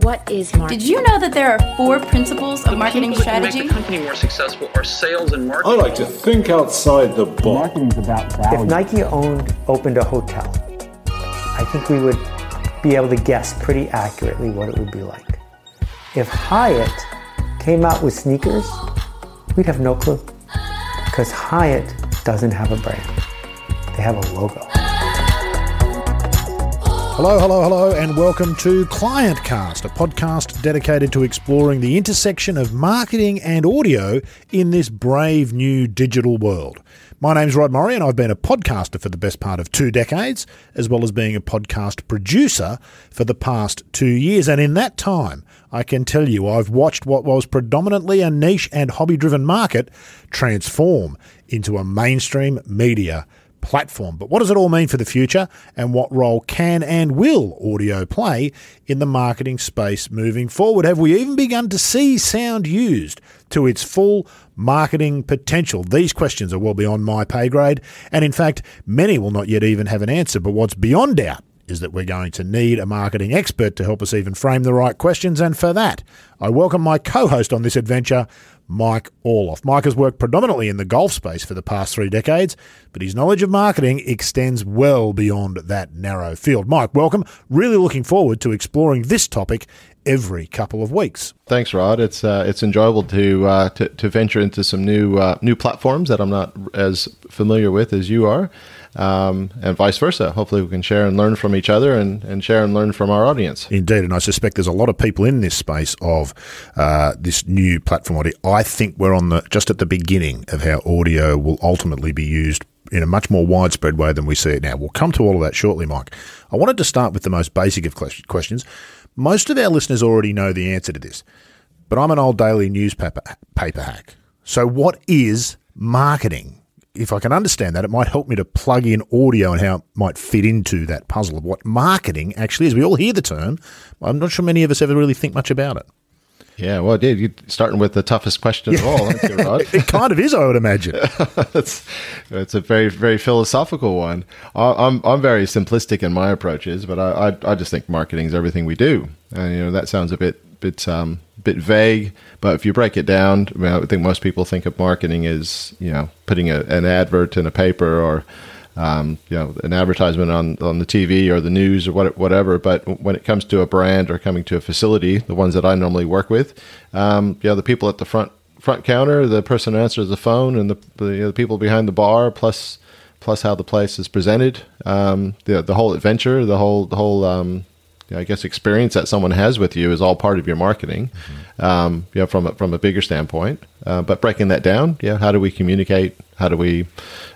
What is marketing? Did you know that there are four principles of The marketing people that can strategy? make the company more successful are sales and marketing. I like to think outside the box. Marketing's about value. If Nike owned opened a hotel, I think we would be able to guess pretty accurately what it would be like. If Hyatt came out with sneakers, we'd have no clue. Because Hyatt doesn't have a brand. They have a logo. Hello, hello, hello, and welcome to ClientCast, a podcast dedicated to exploring the intersection of marketing and audio in this brave new digital world. My name's Rod Murray, and I've been a podcaster for the best part of two decades, as well as being a podcast producer for the past two years. And in that time, I can tell you I've watched what was predominantly a niche and hobby driven market transform into a mainstream media platform. But what does it all mean for the future and what role can and will audio play in the marketing space moving forward? Have we even begun to see sound used to its full marketing potential? These questions are well beyond my pay grade, and in fact, many will not yet even have an answer. But what's beyond doubt is that we're going to need a marketing expert to help us even frame the right questions. And for that, I welcome my co host on this adventure, Mike Orloff. Mike has worked predominantly in the golf space for the past three decades, but his knowledge of marketing extends well beyond that narrow field. Mike, welcome. Really looking forward to exploring this topic every couple of weeks. Thanks, Rod. It's uh, it's enjoyable to, uh, to to venture into some new uh, new platforms that I'm not as familiar with as you are, um, and vice versa. Hopefully, we can share and learn from each other, and, and share and learn from our audience. Indeed, and I suspect there's a lot of people in this space of uh, this new platform. I think we're on the just at the beginning of how audio will ultimately be used in a much more widespread way than we see it now. We'll come to all of that shortly, Mike. I wanted to start with the most basic of questions. Most of our listeners already know the answer to this, but I'm an old daily newspaper paper hack. So, what is marketing? If I can understand that, it might help me to plug in audio and how it might fit into that puzzle of what marketing actually is. We all hear the term. I'm not sure many of us ever really think much about it. Yeah, well, dude, you're starting with the toughest question of all, aren't you, Rod? It kind of is, I would imagine. it's, it's a very very philosophical one. I, I'm I'm very simplistic in my approaches, but I I, I just think marketing is everything we do, and you know that sounds a bit bit um bit vague. But if you break it down, I, mean, I think most people think of marketing as you know putting a, an advert in a paper or um, you know, an advertisement on, on the TV or the news or what, whatever. But when it comes to a brand or coming to a facility, the ones that I normally work with, um, you know, the people at the front front counter, the person who answers the phone, and the the, you know, the people behind the bar, plus plus how the place is presented, um, the the whole adventure, the whole the whole um, you know, I guess experience that someone has with you is all part of your marketing, um, you know, from a, from a bigger standpoint. Uh, but breaking that down, yeah, how do we communicate? How do we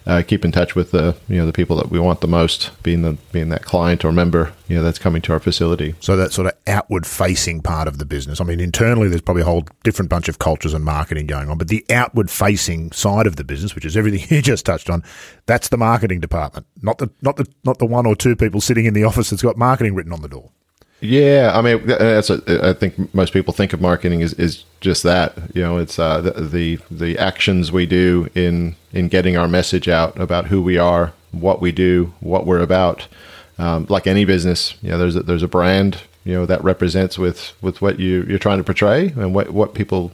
uh, keep in touch with the you know the people that we want the most, being the being that client or member, you know, that's coming to our facility. So that sort of outward facing part of the business. I mean, internally, there's probably a whole different bunch of cultures and marketing going on, but the outward facing side of the business, which is everything you just touched on, that's the marketing department, not the not the not the one or two people sitting in the office that's got marketing written on the door. Yeah, I mean, that's I think most people think of marketing is, is just that. You know, it's uh, the, the the actions we do in in getting our message out about who we are, what we do, what we're about. Um, like any business, you know, there's a, there's a brand, you know, that represents with with what you you're trying to portray and what what people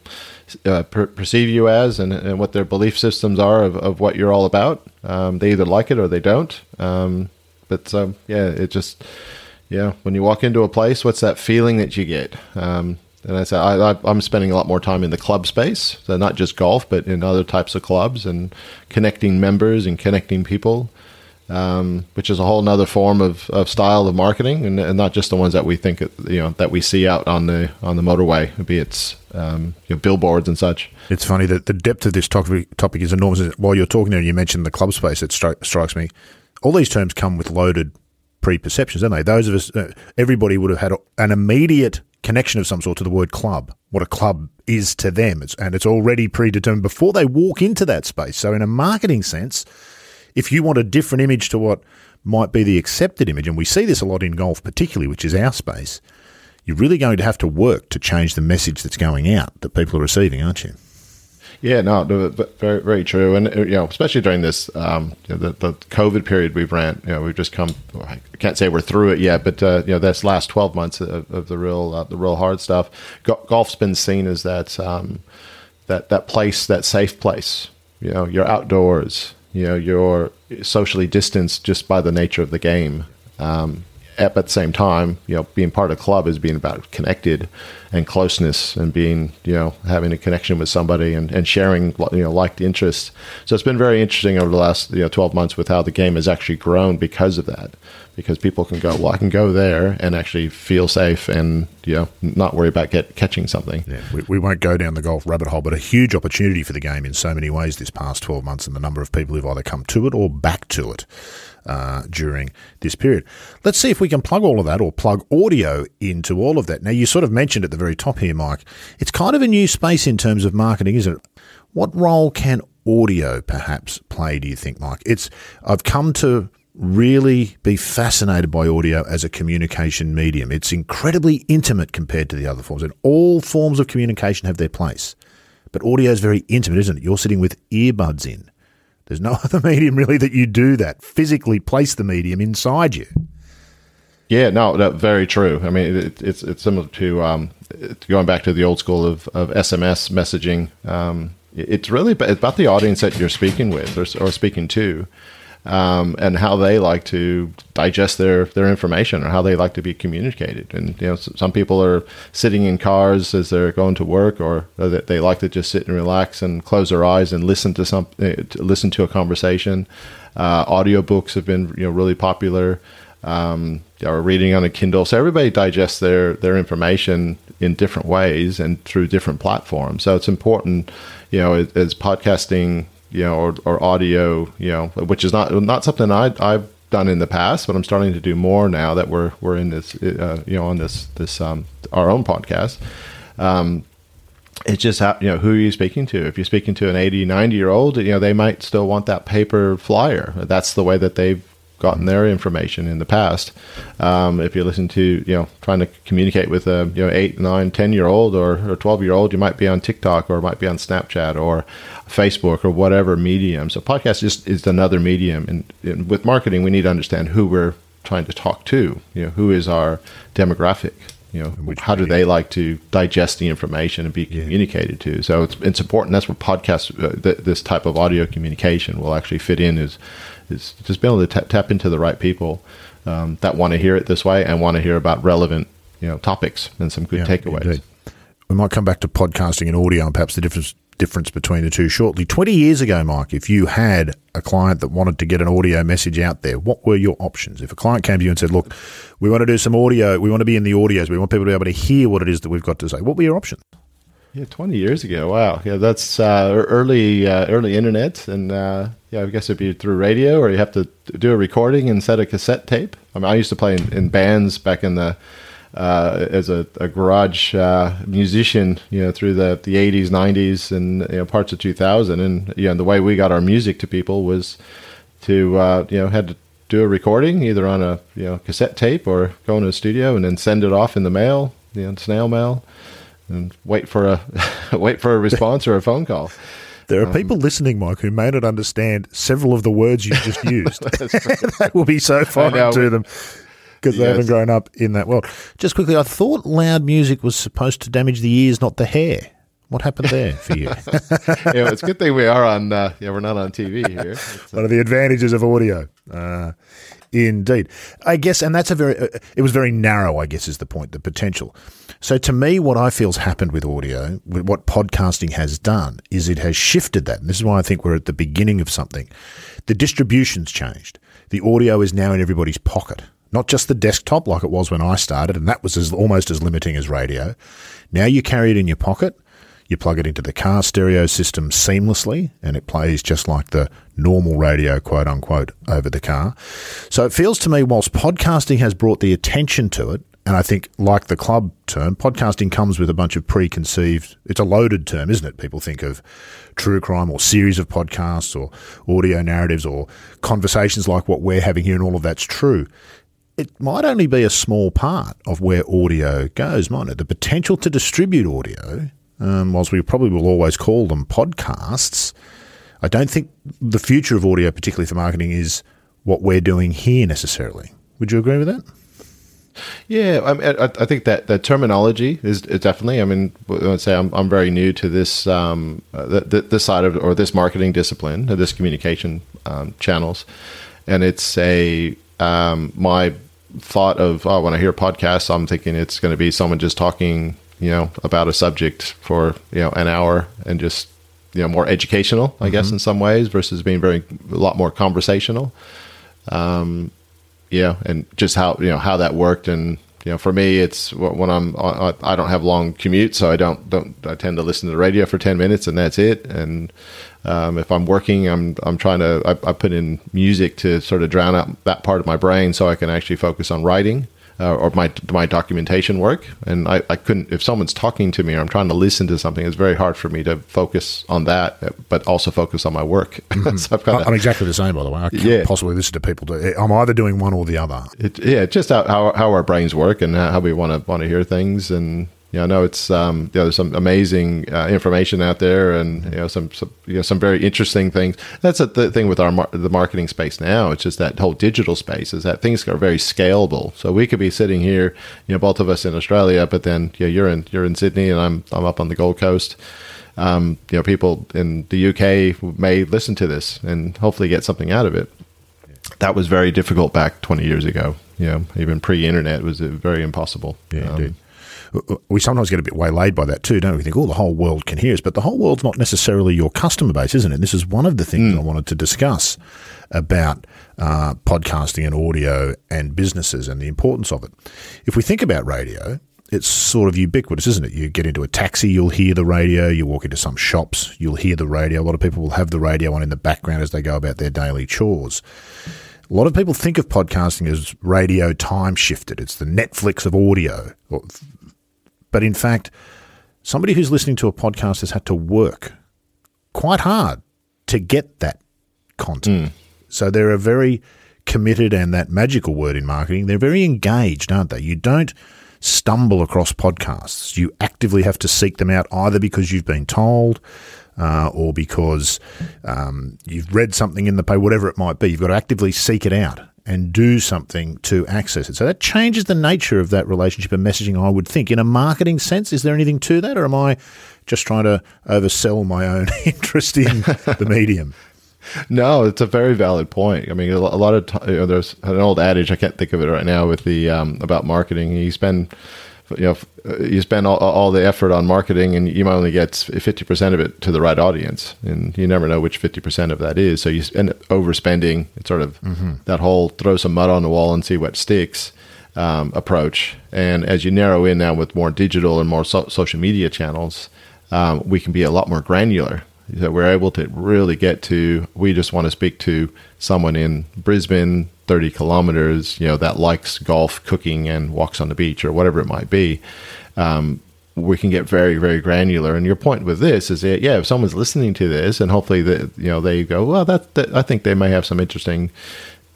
uh, per- perceive you as and, and what their belief systems are of, of what you're all about. Um, they either like it or they don't. Um, but um, yeah, it just yeah, when you walk into a place, what's that feeling that you get? Um, and I say I, I'm spending a lot more time in the club space, so not just golf, but in other types of clubs and connecting members and connecting people, um, which is a whole other form of, of style of marketing, and, and, not just the ones that we think you know that we see out on the on the motorway, be it um, billboards and such. It's funny that the depth of this topic, topic is enormous. While you're talking there, you mentioned the club space. It stri- strikes me. All these terms come with loaded preperceptions, don't they? Those of us, uh, everybody would have had an immediate connection of some sort to the word club, what a club is to them. It's, and it's already predetermined before they walk into that space. So, in a marketing sense, if you want a different image to what might be the accepted image, and we see this a lot in golf, particularly, which is our space, you're really going to have to work to change the message that's going out that people are receiving, aren't you? Yeah, no, very, very true, and uh, you know, especially during this um, you know, the, the COVID period we've ran. You know, we've just come. I can't say we're through it yet, but uh, you know, this last twelve months of, of the real, uh, the real hard stuff. Go- golf's been seen as that um, that that place, that safe place. You know, you're outdoors. You know, you're socially distanced just by the nature of the game. Um, at, at the same time, you know, being part of a club is being about connected and closeness and being, you know, having a connection with somebody and, and sharing, you know, liked interests. So it's been very interesting over the last, you know, 12 months with how the game has actually grown because of that. Because people can go, well, I can go there and actually feel safe and, you know, not worry about get, catching something. Yeah, we, we won't go down the golf rabbit hole, but a huge opportunity for the game in so many ways this past 12 months and the number of people who've either come to it or back to it uh, during this period. Let's see if we can plug all of that or plug audio into all of that. Now, you sort of mentioned at the very top here, Mike, it's kind of a new space in terms of marketing, isn't it? What role can audio perhaps play, do you think, Mike? It's I've come to really be fascinated by audio as a communication medium. It's incredibly intimate compared to the other forms, and all forms of communication have their place. But audio is very intimate, isn't it? You're sitting with earbuds in. There's no other medium really that you do that. Physically place the medium inside you. Yeah, no, very true. I mean, it, it's it's similar to um, going back to the old school of, of SMS messaging. Um, it's really about the audience that you're speaking with or, or speaking to um, and how they like to digest their, their information or how they like to be communicated. And you know, some people are sitting in cars as they're going to work, or they like to just sit and relax and close their eyes and listen to some uh, listen to a conversation. Uh, audiobooks have been you know really popular. Um, or reading on a Kindle, so everybody digests their their information in different ways and through different platforms. So it's important, you know, as, as podcasting you know, or, or audio, you know, which is not not something I, I've done in the past, but I'm starting to do more now that we're we're in this, uh, you know, on this this um, our own podcast. Um, it's just how, you know who are you speaking to if you're speaking to an 80 90 year old you know they might still want that paper flyer that's the way that they've gotten their information in the past. Um, if you listen to, you know, trying to communicate with a, you know, eight, nine, 10 year old or, or 12 year old, you might be on TikTok or might be on Snapchat or Facebook or whatever medium. So podcast just is another medium. And, and with marketing, we need to understand who we're trying to talk to, you know, who is our demographic you know Which how do they like to digest the information and be yeah. communicated to so it's, it's important that's where podcasts uh, th- this type of audio communication will actually fit in is is just being able to t- tap into the right people um, that want to hear it this way and want to hear about relevant you know topics and some good yeah, takeaways. indeed. we might come back to podcasting and audio and perhaps the difference difference between the two shortly. 20 years ago mike if you had a client that wanted to get an audio message out there what were your options? If a client came to you and said look we want to do some audio we want to be in the audios we want people to be able to hear what it is that we've got to say what were your options yeah, twenty years ago. Wow. Yeah, that's uh, early uh, early internet, and uh, yeah, I guess it'd be through radio, or you have to do a recording and set a cassette tape. I mean, I used to play in, in bands back in the uh, as a, a garage uh, musician, you know, through the the eighties, nineties, and you know, parts of two thousand. And you know, the way we got our music to people was to uh, you know had to do a recording either on a you know cassette tape or go into a studio and then send it off in the mail, you know, snail mail and wait for a wait for a response or a phone call. There are um, people listening, Mike, who may not understand several of the words you just used. that will be so foreign to them because they haven't grown up in that world. Just quickly, I thought loud music was supposed to damage the ears, not the hair. What happened there for you? yeah, it's a good thing we are on. Uh, yeah, we're not on TV here. It's, One of the advantages of audio. Uh, Indeed. I guess, and that's a very, uh, it was very narrow, I guess, is the point, the potential. So to me, what I feel's happened with audio, what podcasting has done, is it has shifted that. And this is why I think we're at the beginning of something. The distribution's changed. The audio is now in everybody's pocket. Not just the desktop like it was when I started, and that was as, almost as limiting as radio. Now you carry it in your pocket. You plug it into the car stereo system seamlessly, and it plays just like the normal radio, quote unquote, over the car. So it feels to me, whilst podcasting has brought the attention to it, and I think, like the club term, podcasting comes with a bunch of preconceived. It's a loaded term, isn't it? People think of true crime or series of podcasts or audio narratives or conversations like what we're having here, and all of that's true. It might only be a small part of where audio goes, might it? The potential to distribute audio um, whilst we probably will always call them podcasts, I don't think the future of audio, particularly for marketing, is what we're doing here necessarily. Would you agree with that? Yeah, I, I, think that that terminology is, definitely. I mean, I would say I'm, I'm very new to this um, uh, the, the, this side of or this marketing discipline, uh, this communication um, channels, and it's a um, my thought of oh, when I hear podcasts, I'm thinking it's going to be someone just talking, you know, about a subject for you know an hour and just you know more educational, I mm-hmm. guess, in some ways, versus being very a lot more conversational. Um, yeah, and just how you know how that worked, and you know, for me, it's when I'm I don't have long commute, so I don't don't I tend to listen to the radio for ten minutes, and that's it. And um, if I'm working, I'm I'm trying to I, I, put in music to sort of drown out that part of my brain, so I can actually focus on writing uh, or my my documentation work. And I, I couldn't if someone's talking to me or I'm trying to listen to something, it's very hard for me to focus on that, but also focus on my work. Mm-hmm. so i am exactly the same, by the way. I can't yeah. possibly listen to people. Do, I'm either doing one or the other. It, yeah, just how, how, how our brains work and how we want to want to hear things and yeah, I know it's um, you know, there's some amazing uh, information out there, and you know some, some you know some very interesting things. That's a, the thing with our mar- the marketing space now. It's just that whole digital space is that things are very scalable. So we could be sitting here, you know, both of us in Australia, but then you know, you're in you're in Sydney, and I'm I'm up on the Gold Coast. Um, you know, people in the UK may listen to this and hopefully get something out of it. That was very difficult back 20 years ago. You know, even pre-internet was very impossible. Yeah, um, indeed we sometimes get a bit waylaid by that too, don't we? We think, oh, the whole world can hear us, but the whole world's not necessarily your customer base, isn't it? And this is one of the things mm. I wanted to discuss about uh, podcasting and audio and businesses and the importance of it. If we think about radio, it's sort of ubiquitous, isn't it? You get into a taxi, you'll hear the radio. You walk into some shops, you'll hear the radio. A lot of people will have the radio on in the background as they go about their daily chores. A lot of people think of podcasting as radio time shifted. It's the Netflix of audio, but in fact, somebody who's listening to a podcast has had to work quite hard to get that content. Mm. So they're a very committed and that magical word in marketing, they're very engaged, aren't they? You don't stumble across podcasts. You actively have to seek them out either because you've been told uh, or because um, you've read something in the paper, whatever it might be. You've got to actively seek it out and do something to access it. So that changes the nature of that relationship and messaging, I would think. In a marketing sense, is there anything to that, or am I just trying to oversell my own interest in the medium? No, it's a very valid point. I mean, a lot of t- you know, there's an old adage I can't think of it right now with the um, about marketing. You spend you know you spend all, all the effort on marketing and you might only get 50% of it to the right audience and you never know which 50% of that is. So you end up overspending. It's sort of mm-hmm. that whole throw some mud on the wall and see what sticks um, approach. And as you narrow in now with more digital and more so- social media channels um, we can be a lot more granular that we're able to really get to we just want to speak to someone in brisbane 30 kilometers, you know, that likes golf, cooking, and walks on the beach or whatever it might be, um, we can get very, very granular. And your point with this is that, yeah, if someone's listening to this and hopefully that, you know, they go, well, that, that, I think they may have some interesting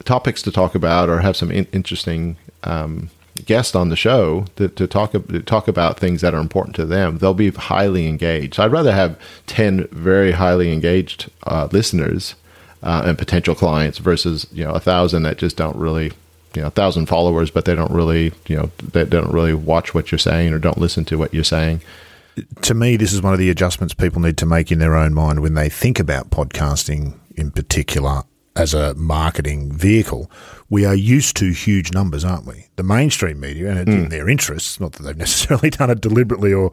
topics to talk about or have some in- interesting, um, guest on the show to, to talk to talk about things that are important to them, they'll be highly engaged. I'd rather have ten very highly engaged uh, listeners uh, and potential clients versus you know a thousand that just don't really you know a thousand followers but they don't really you know they don't really watch what you're saying or don't listen to what you're saying. To me this is one of the adjustments people need to make in their own mind when they think about podcasting in particular as a marketing vehicle, we are used to huge numbers, aren't we? The mainstream media, and mm. in their interests, not that they've necessarily done it deliberately or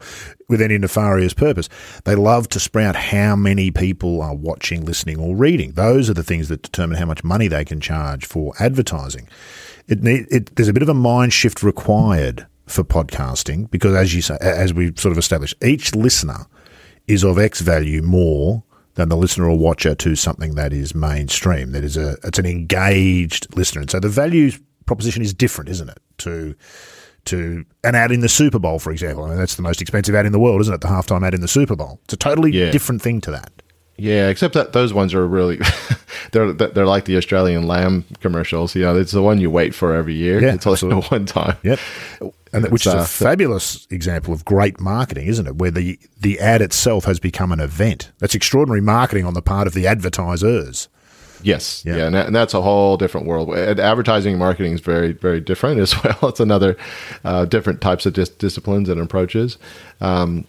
with any nefarious purpose, they love to sprout how many people are watching, listening, or reading. Those are the things that determine how much money they can charge for advertising. It, need, it there's a bit of a mind shift required for podcasting because, as you say, as we sort of established, each listener is of X value more than the listener or watcher to something that is mainstream. That is a it's an engaged listener, and so the value proposition is different, isn't it? To to an ad in the Super Bowl, for example. I mean, that's the most expensive ad in the world, isn't it? The halftime ad in the Super Bowl. It's a totally yeah. different thing to that. Yeah, except that those ones are really they're they're like the Australian lamb commercials. You know, it's the one you wait for every year. Yeah, it's only one time. Yep. And which is a uh, fabulous example of great marketing, isn't it? Where the the ad itself has become an event. That's extraordinary marketing on the part of the advertisers. Yes, Yeah. yeah, and, that, and that's a whole different world. And Advertising and marketing is very, very different as well. It's another uh, different types of dis- disciplines and approaches. Um,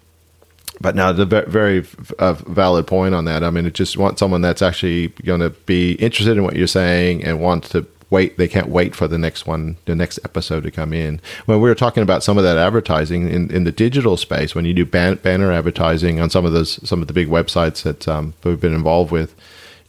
but now the ve- very uh, valid point on that. I mean, it just want someone that's actually going to be interested in what you're saying and want to wait. They can't wait for the next one, the next episode to come in. When we were talking about some of that advertising in, in the digital space, when you do ban- banner advertising on some of those, some of the big websites that um, we've been involved with,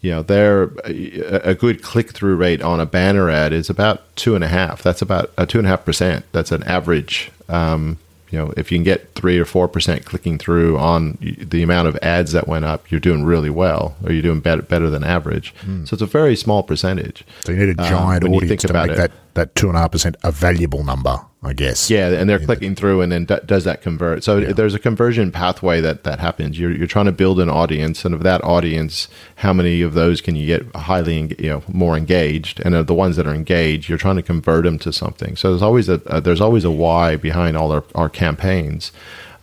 you know, they're a a good click through rate on a banner ad is about two and a half. That's about a two and a half percent. That's an average. Um, you know, if you can get three or four percent clicking through on the amount of ads that went up, you're doing really well, or you're doing better better than average. So it's a very small percentage. So you need a Um, giant audience to make it. that that two and a half percent a valuable number, I guess. Yeah, and they're clicking through, and then d- does that convert? So there's a conversion pathway that that happens. You're you're trying to build an audience, and of that audience, how many of those can you get highly, you know, more engaged? And of the ones that are engaged, you're trying to convert them to something. So there's always a, a there's always a why behind all our, our campaigns.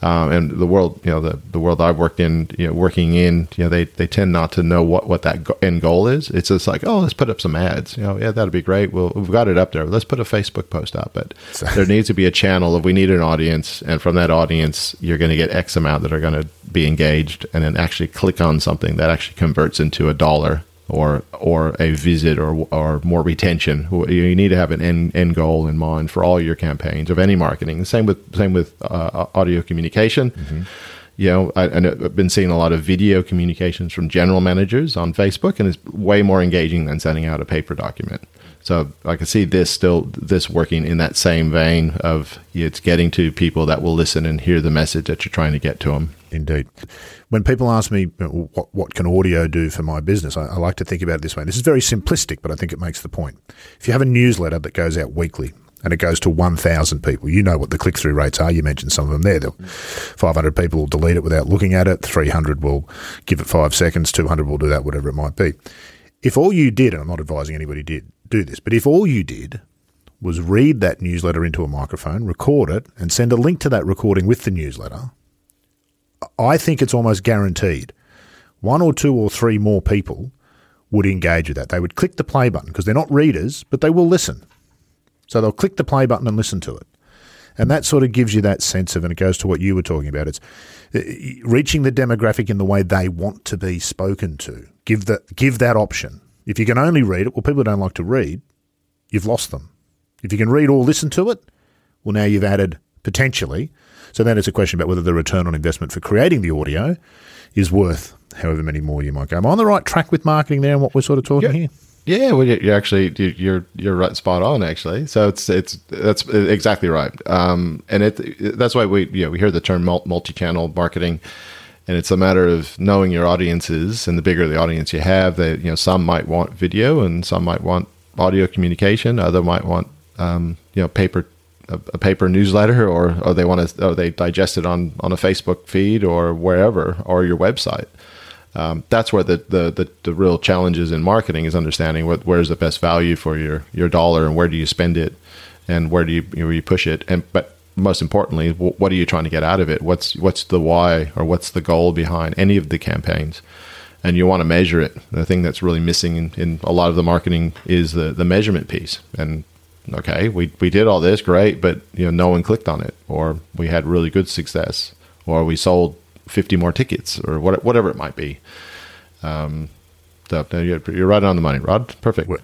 Um, and the world, you know, the, the world I've worked in, you know, working in, you know, they, they tend not to know what, what that go- end goal is. It's just like, oh, let's put up some ads. You know, yeah, that'd be great. Well, we've got it up there. Let's put a Facebook post up. But there needs to be a channel of we need an audience, and from that audience, you're going to get X amount that are going to be engaged, and then actually click on something that actually converts into a dollar or or a visit or or more retention. You need to have an end, end goal in mind for all your campaigns of any marketing. The same with same with uh, audio communication. You know, I, I know- I've been seeing a lot of video communications from general managers on Facebook, and it's way more engaging than sending out a paper document. So I can see this still this working in that same vein of it's getting to people that will listen and hear the message that you're trying to get to them. Indeed. When people ask me what, what can audio do for my business, I, I like to think about it this way. This is very simplistic, but I think it makes the point. If you have a newsletter that goes out weekly and it goes to 1,000 people, you know what the click through rates are. You mentioned some of them there. They'll- 500 people will delete it without looking at it, 300 will give it five seconds, 200 will do that, whatever it might be. If all you did, and I'm not advising anybody did do this, but if all you did was read that newsletter into a microphone, record it, and send a link to that recording with the newsletter, I think it's almost guaranteed one or two or three more people would engage with that. They would click the play button because they're not readers, but they will listen. So they'll click the play button and listen to it. And that sort of gives you that sense of, and it goes to what you were talking about. It's uh, reaching the demographic in the way they want to be spoken to. Give the give that option. If you can only read it, well, people don't like to read, you've lost them. If you can read or listen to it, well, now you've added potentially. So then it's a question about whether the return on investment for creating the audio is worth however many more you might go. Am I on the right track with marketing there and what we're sort of talking here? Yeah, well, you- you're actually you- you're you're right, spot on actually. So it's it's that's exactly right. Um, and it that's why we you know, we hear the term multi-channel marketing, and it's a matter of knowing your audiences. And the bigger the audience you have, they you know some might want video, and some might want audio communication. Other might want um, you know paper a, a paper newsletter, or or they want to or they digest it on on a Facebook feed or wherever or your website. Um, that's where the, the, the, the real challenges in marketing is understanding what, where's the best value for your, your dollar and where do you spend it and where do you, you, push it. And but most importantly wh- what are you trying to get out of it? What's what's the why or what's the goal behind any of the campaigns? And you want to measure it. The thing that's really missing in, in a lot of the marketing is the, the measurement piece. And okay we, we did all this great but you know no one clicked on it or we had really good success or we sold 50 more tickets or what, whatever it might be um, so no, you're, you're right on the money rod perfect We're-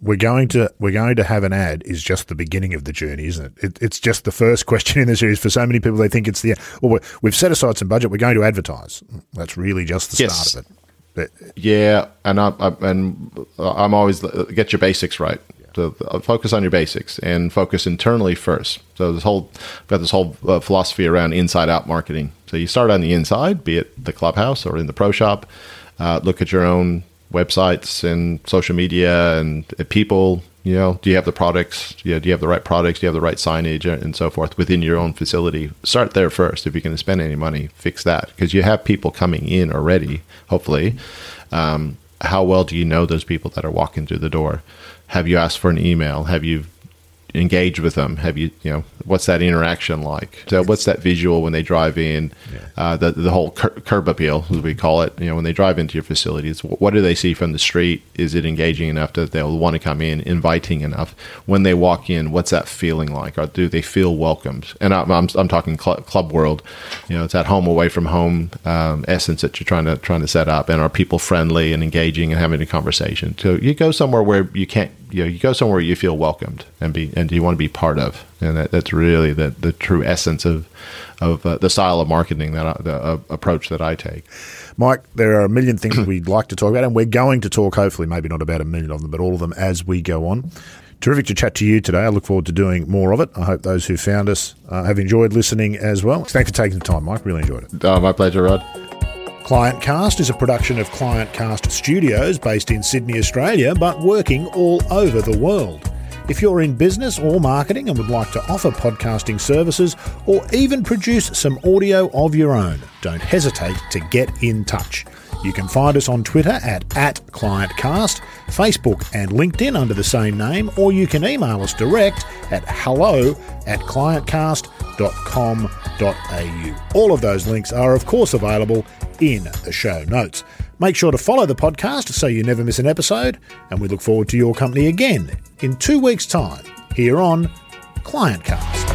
We're going to we're going to have an ad is just the beginning of the journey, isn't it? it it's just the first question in the series. For so many people, they think it's the well. We've set aside some budget. We're going to advertise. That's really just the Yes. start of it. But Yeah, and I, I and I'm always get your basics right. So focus on your basics and focus internally first. So this whole I've got this whole uh, philosophy around inside out marketing. So you start on the inside, be it the clubhouse or in the pro shop. Uh, look at your own websites and social media and uh, people. You know, do you have the products? Know, do you have the right products? Do you have the right signage and so forth within your own facility? Start there first. If you're going to spend any money, fix that because you have people coming in already. Hopefully, um, how well do you know those people that are walking through the door? Have you asked for an email? Have you engaged with them? Have you, you know, what's that interaction like? So what's that visual when they drive in? Uh, the the whole cur- curb appeal, as we call it. You know, when they drive into your facilities, what do they see from the street? Is it engaging enough that they'll want to come in? Inviting enough? When they walk in, what's that feeling like? Or do they feel welcomed? And I'm I'm, I'm talking cl- club world. You know, it's that home away from home um, essence that you're trying to trying to set up, and are people friendly and engaging and having a conversation? So you go somewhere where you can't you know you go somewhere you feel welcomed and be and you want to be part of and that, that's really the, the true essence of of uh, the style of marketing that I, the uh, approach that I take. Mike, there are a million things we'd like to talk about, and we're going to talk, hopefully, maybe not about a million of them, but all of them as we go on. Terrific to chat to you today. I look forward to doing more of it. I hope those who found us uh, have enjoyed listening as well. Thanks for taking the time, Mike. Really enjoyed it. Uh, my pleasure, Rod. Client Cast is a production of Client Cast Studios based in Sydney, Australia, but working all over the world. If you're in business or marketing and would like to offer podcasting services or even produce some audio of your own, don't hesitate to get in touch. You can find us on Twitter at, at ClientCast, Facebook and LinkedIn under the same name, or you can email us direct at hello at clientcast.com.au. All of those links are, of course, available in the show notes. Make sure to follow the podcast so you never miss an episode, and we look forward to your company again in two weeks' time here on ClientCast.